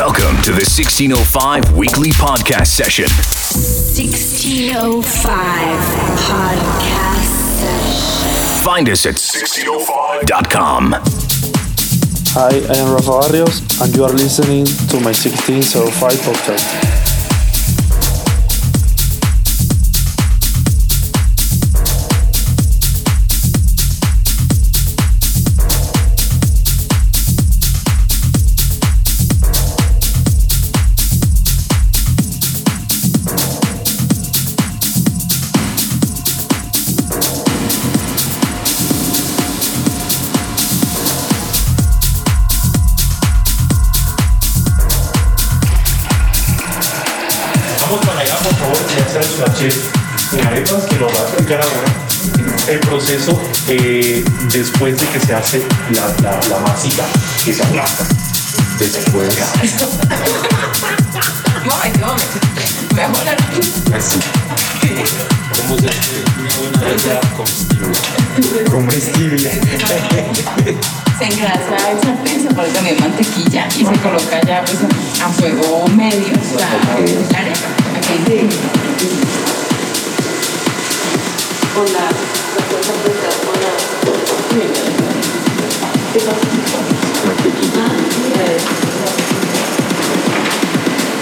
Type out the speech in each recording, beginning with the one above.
Welcome to the 1605 weekly podcast session. 1605 podcast session. Find us at 1605.com. Hi, I am Rafa Barrios, and you are listening to my 1605 podcast. Sachet de arepas que nos va a explicar ahora el proceso eh, después de que se hace la, la, la masita que se aplasta. Después. Así. ¿Cómo se hace una arepa comestible? Comestible. se engrasa sartén, se pone también mantequilla y se coloca ya pues, a fuego medio la, la arepa. Aquí dice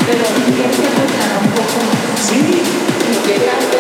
Pero tienes que un poco. Sí. Lo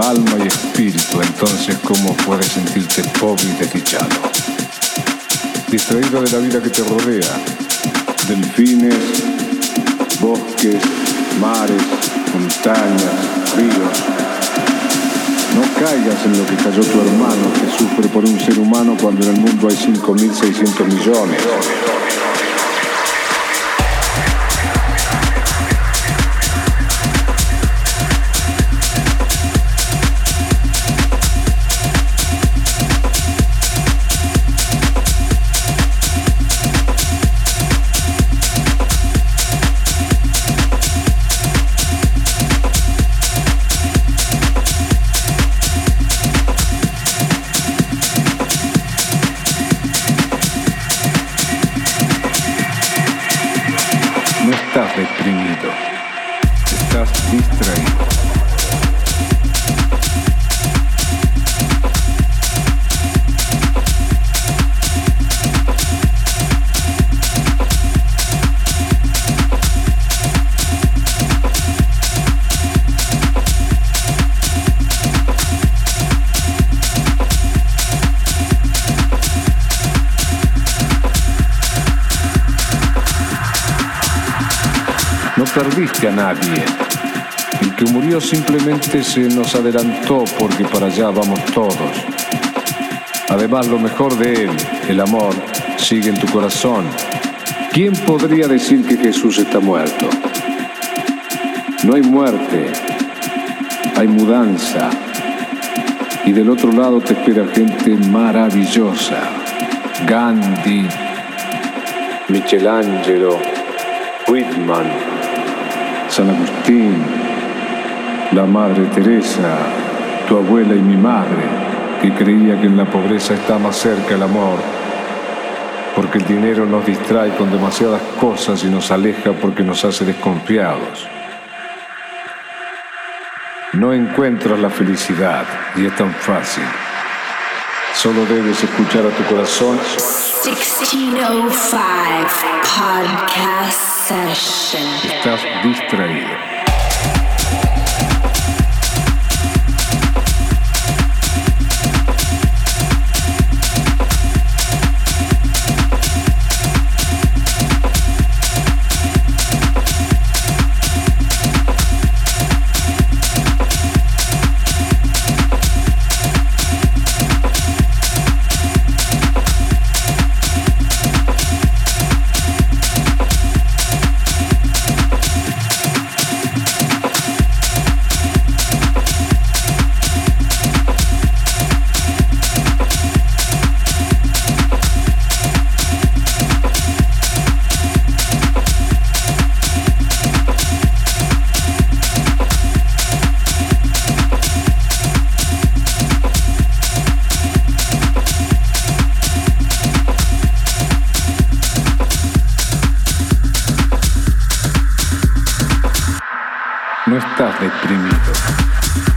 alma y espíritu, entonces ¿cómo puedes sentirte pobre y desdichado? Distraído de la vida que te rodea, delfines, bosques, mares, montañas, ríos. No caigas en lo que cayó tu hermano que sufre por un ser humano cuando en el mundo hay 5.600 millones. A nadie. El que murió simplemente se nos adelantó porque para allá vamos todos. Además, lo mejor de él, el amor, sigue en tu corazón. ¿Quién podría decir que Jesús está muerto? No hay muerte, hay mudanza. Y del otro lado te espera gente maravillosa. Gandhi, Michelangelo, Whitman. San Agustín, la Madre Teresa, tu abuela y mi madre, que creía que en la pobreza está más cerca el amor, porque el dinero nos distrae con demasiadas cosas y nos aleja porque nos hace desconfiados. No encuentras la felicidad y es tan fácil. Solo debes escuchar a tu corazón. 1605 Podcast. Session. Estás distraído. No estás deprimido.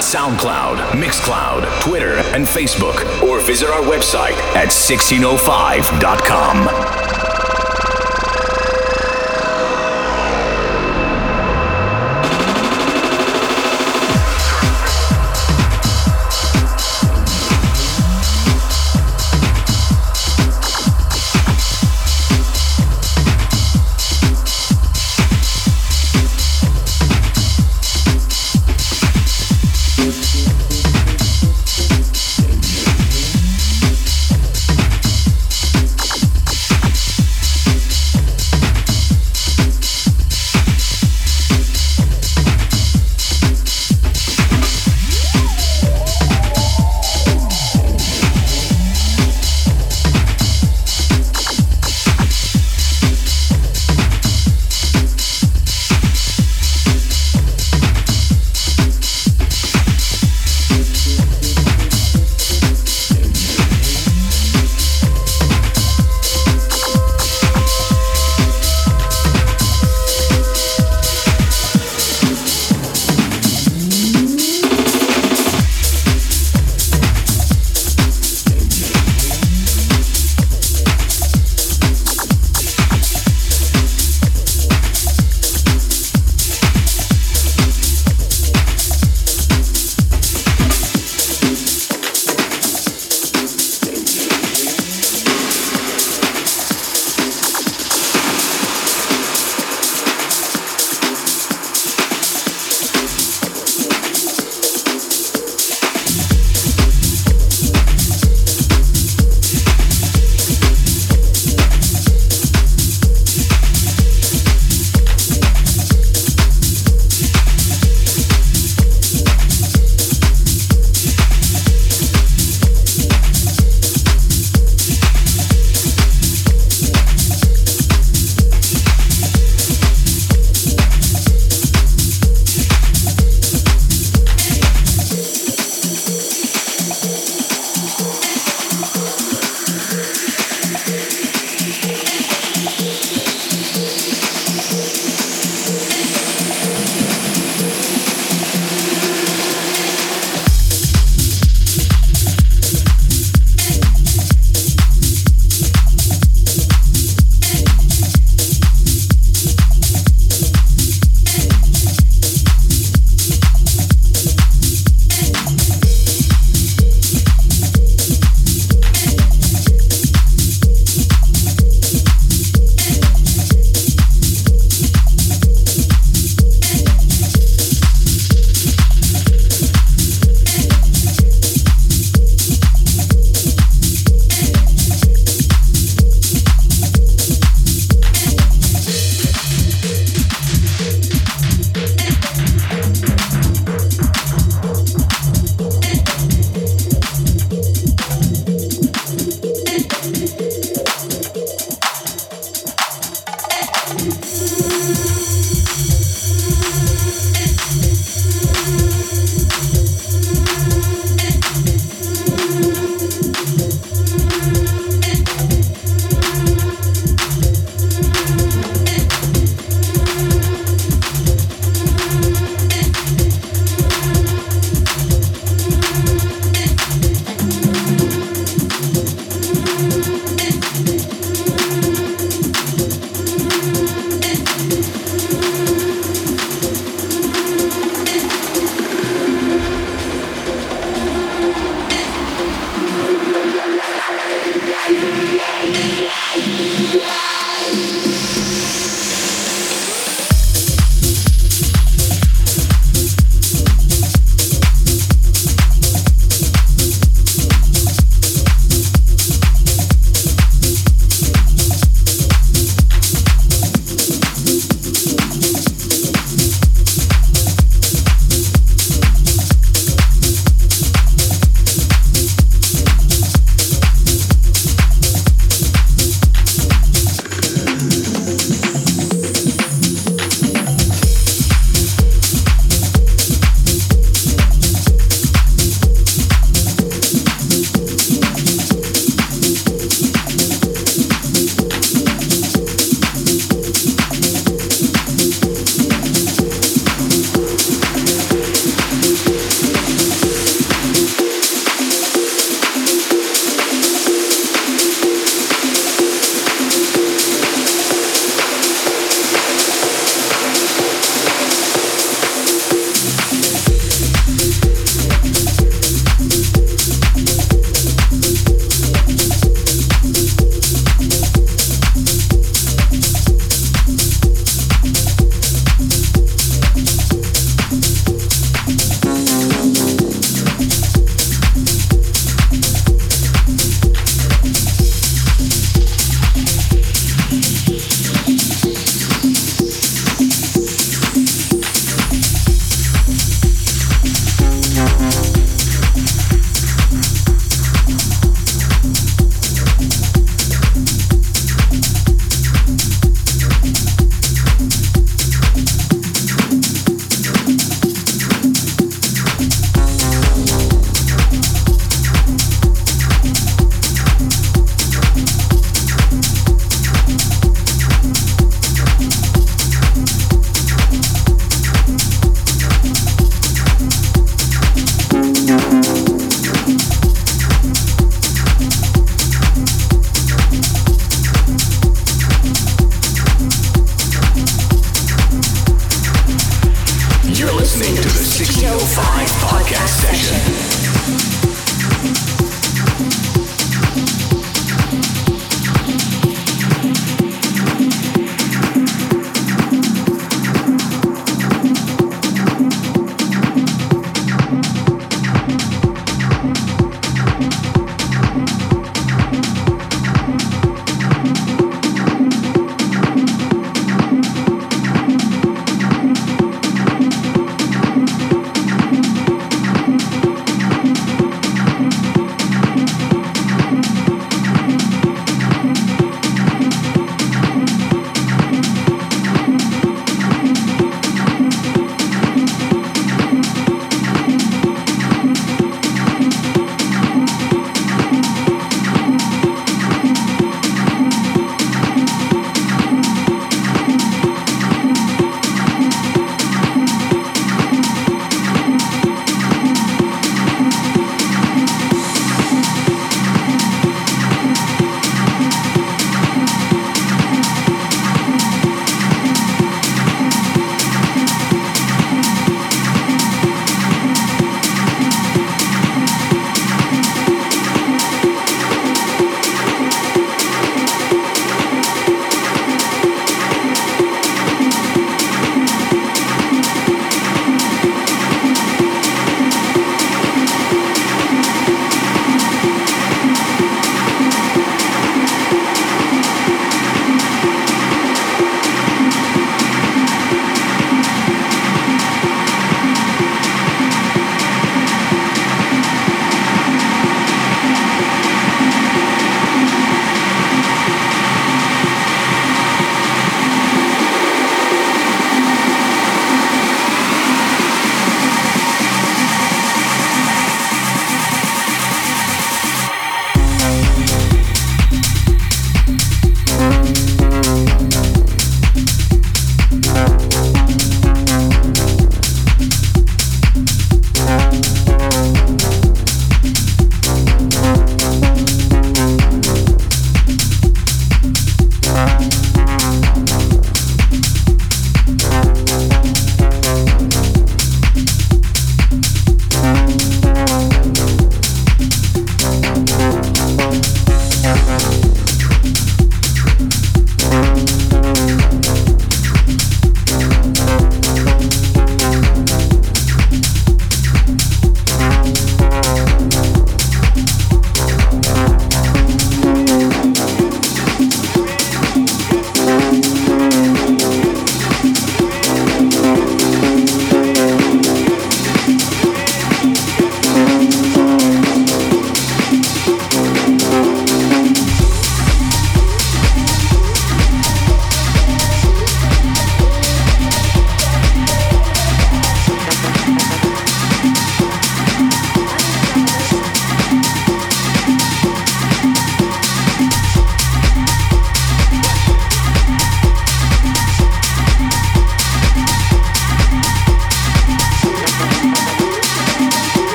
SoundCloud, Mixcloud, Twitter, and Facebook, or visit our website at 1605.com.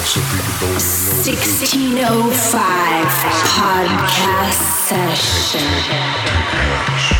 1605 podcast session.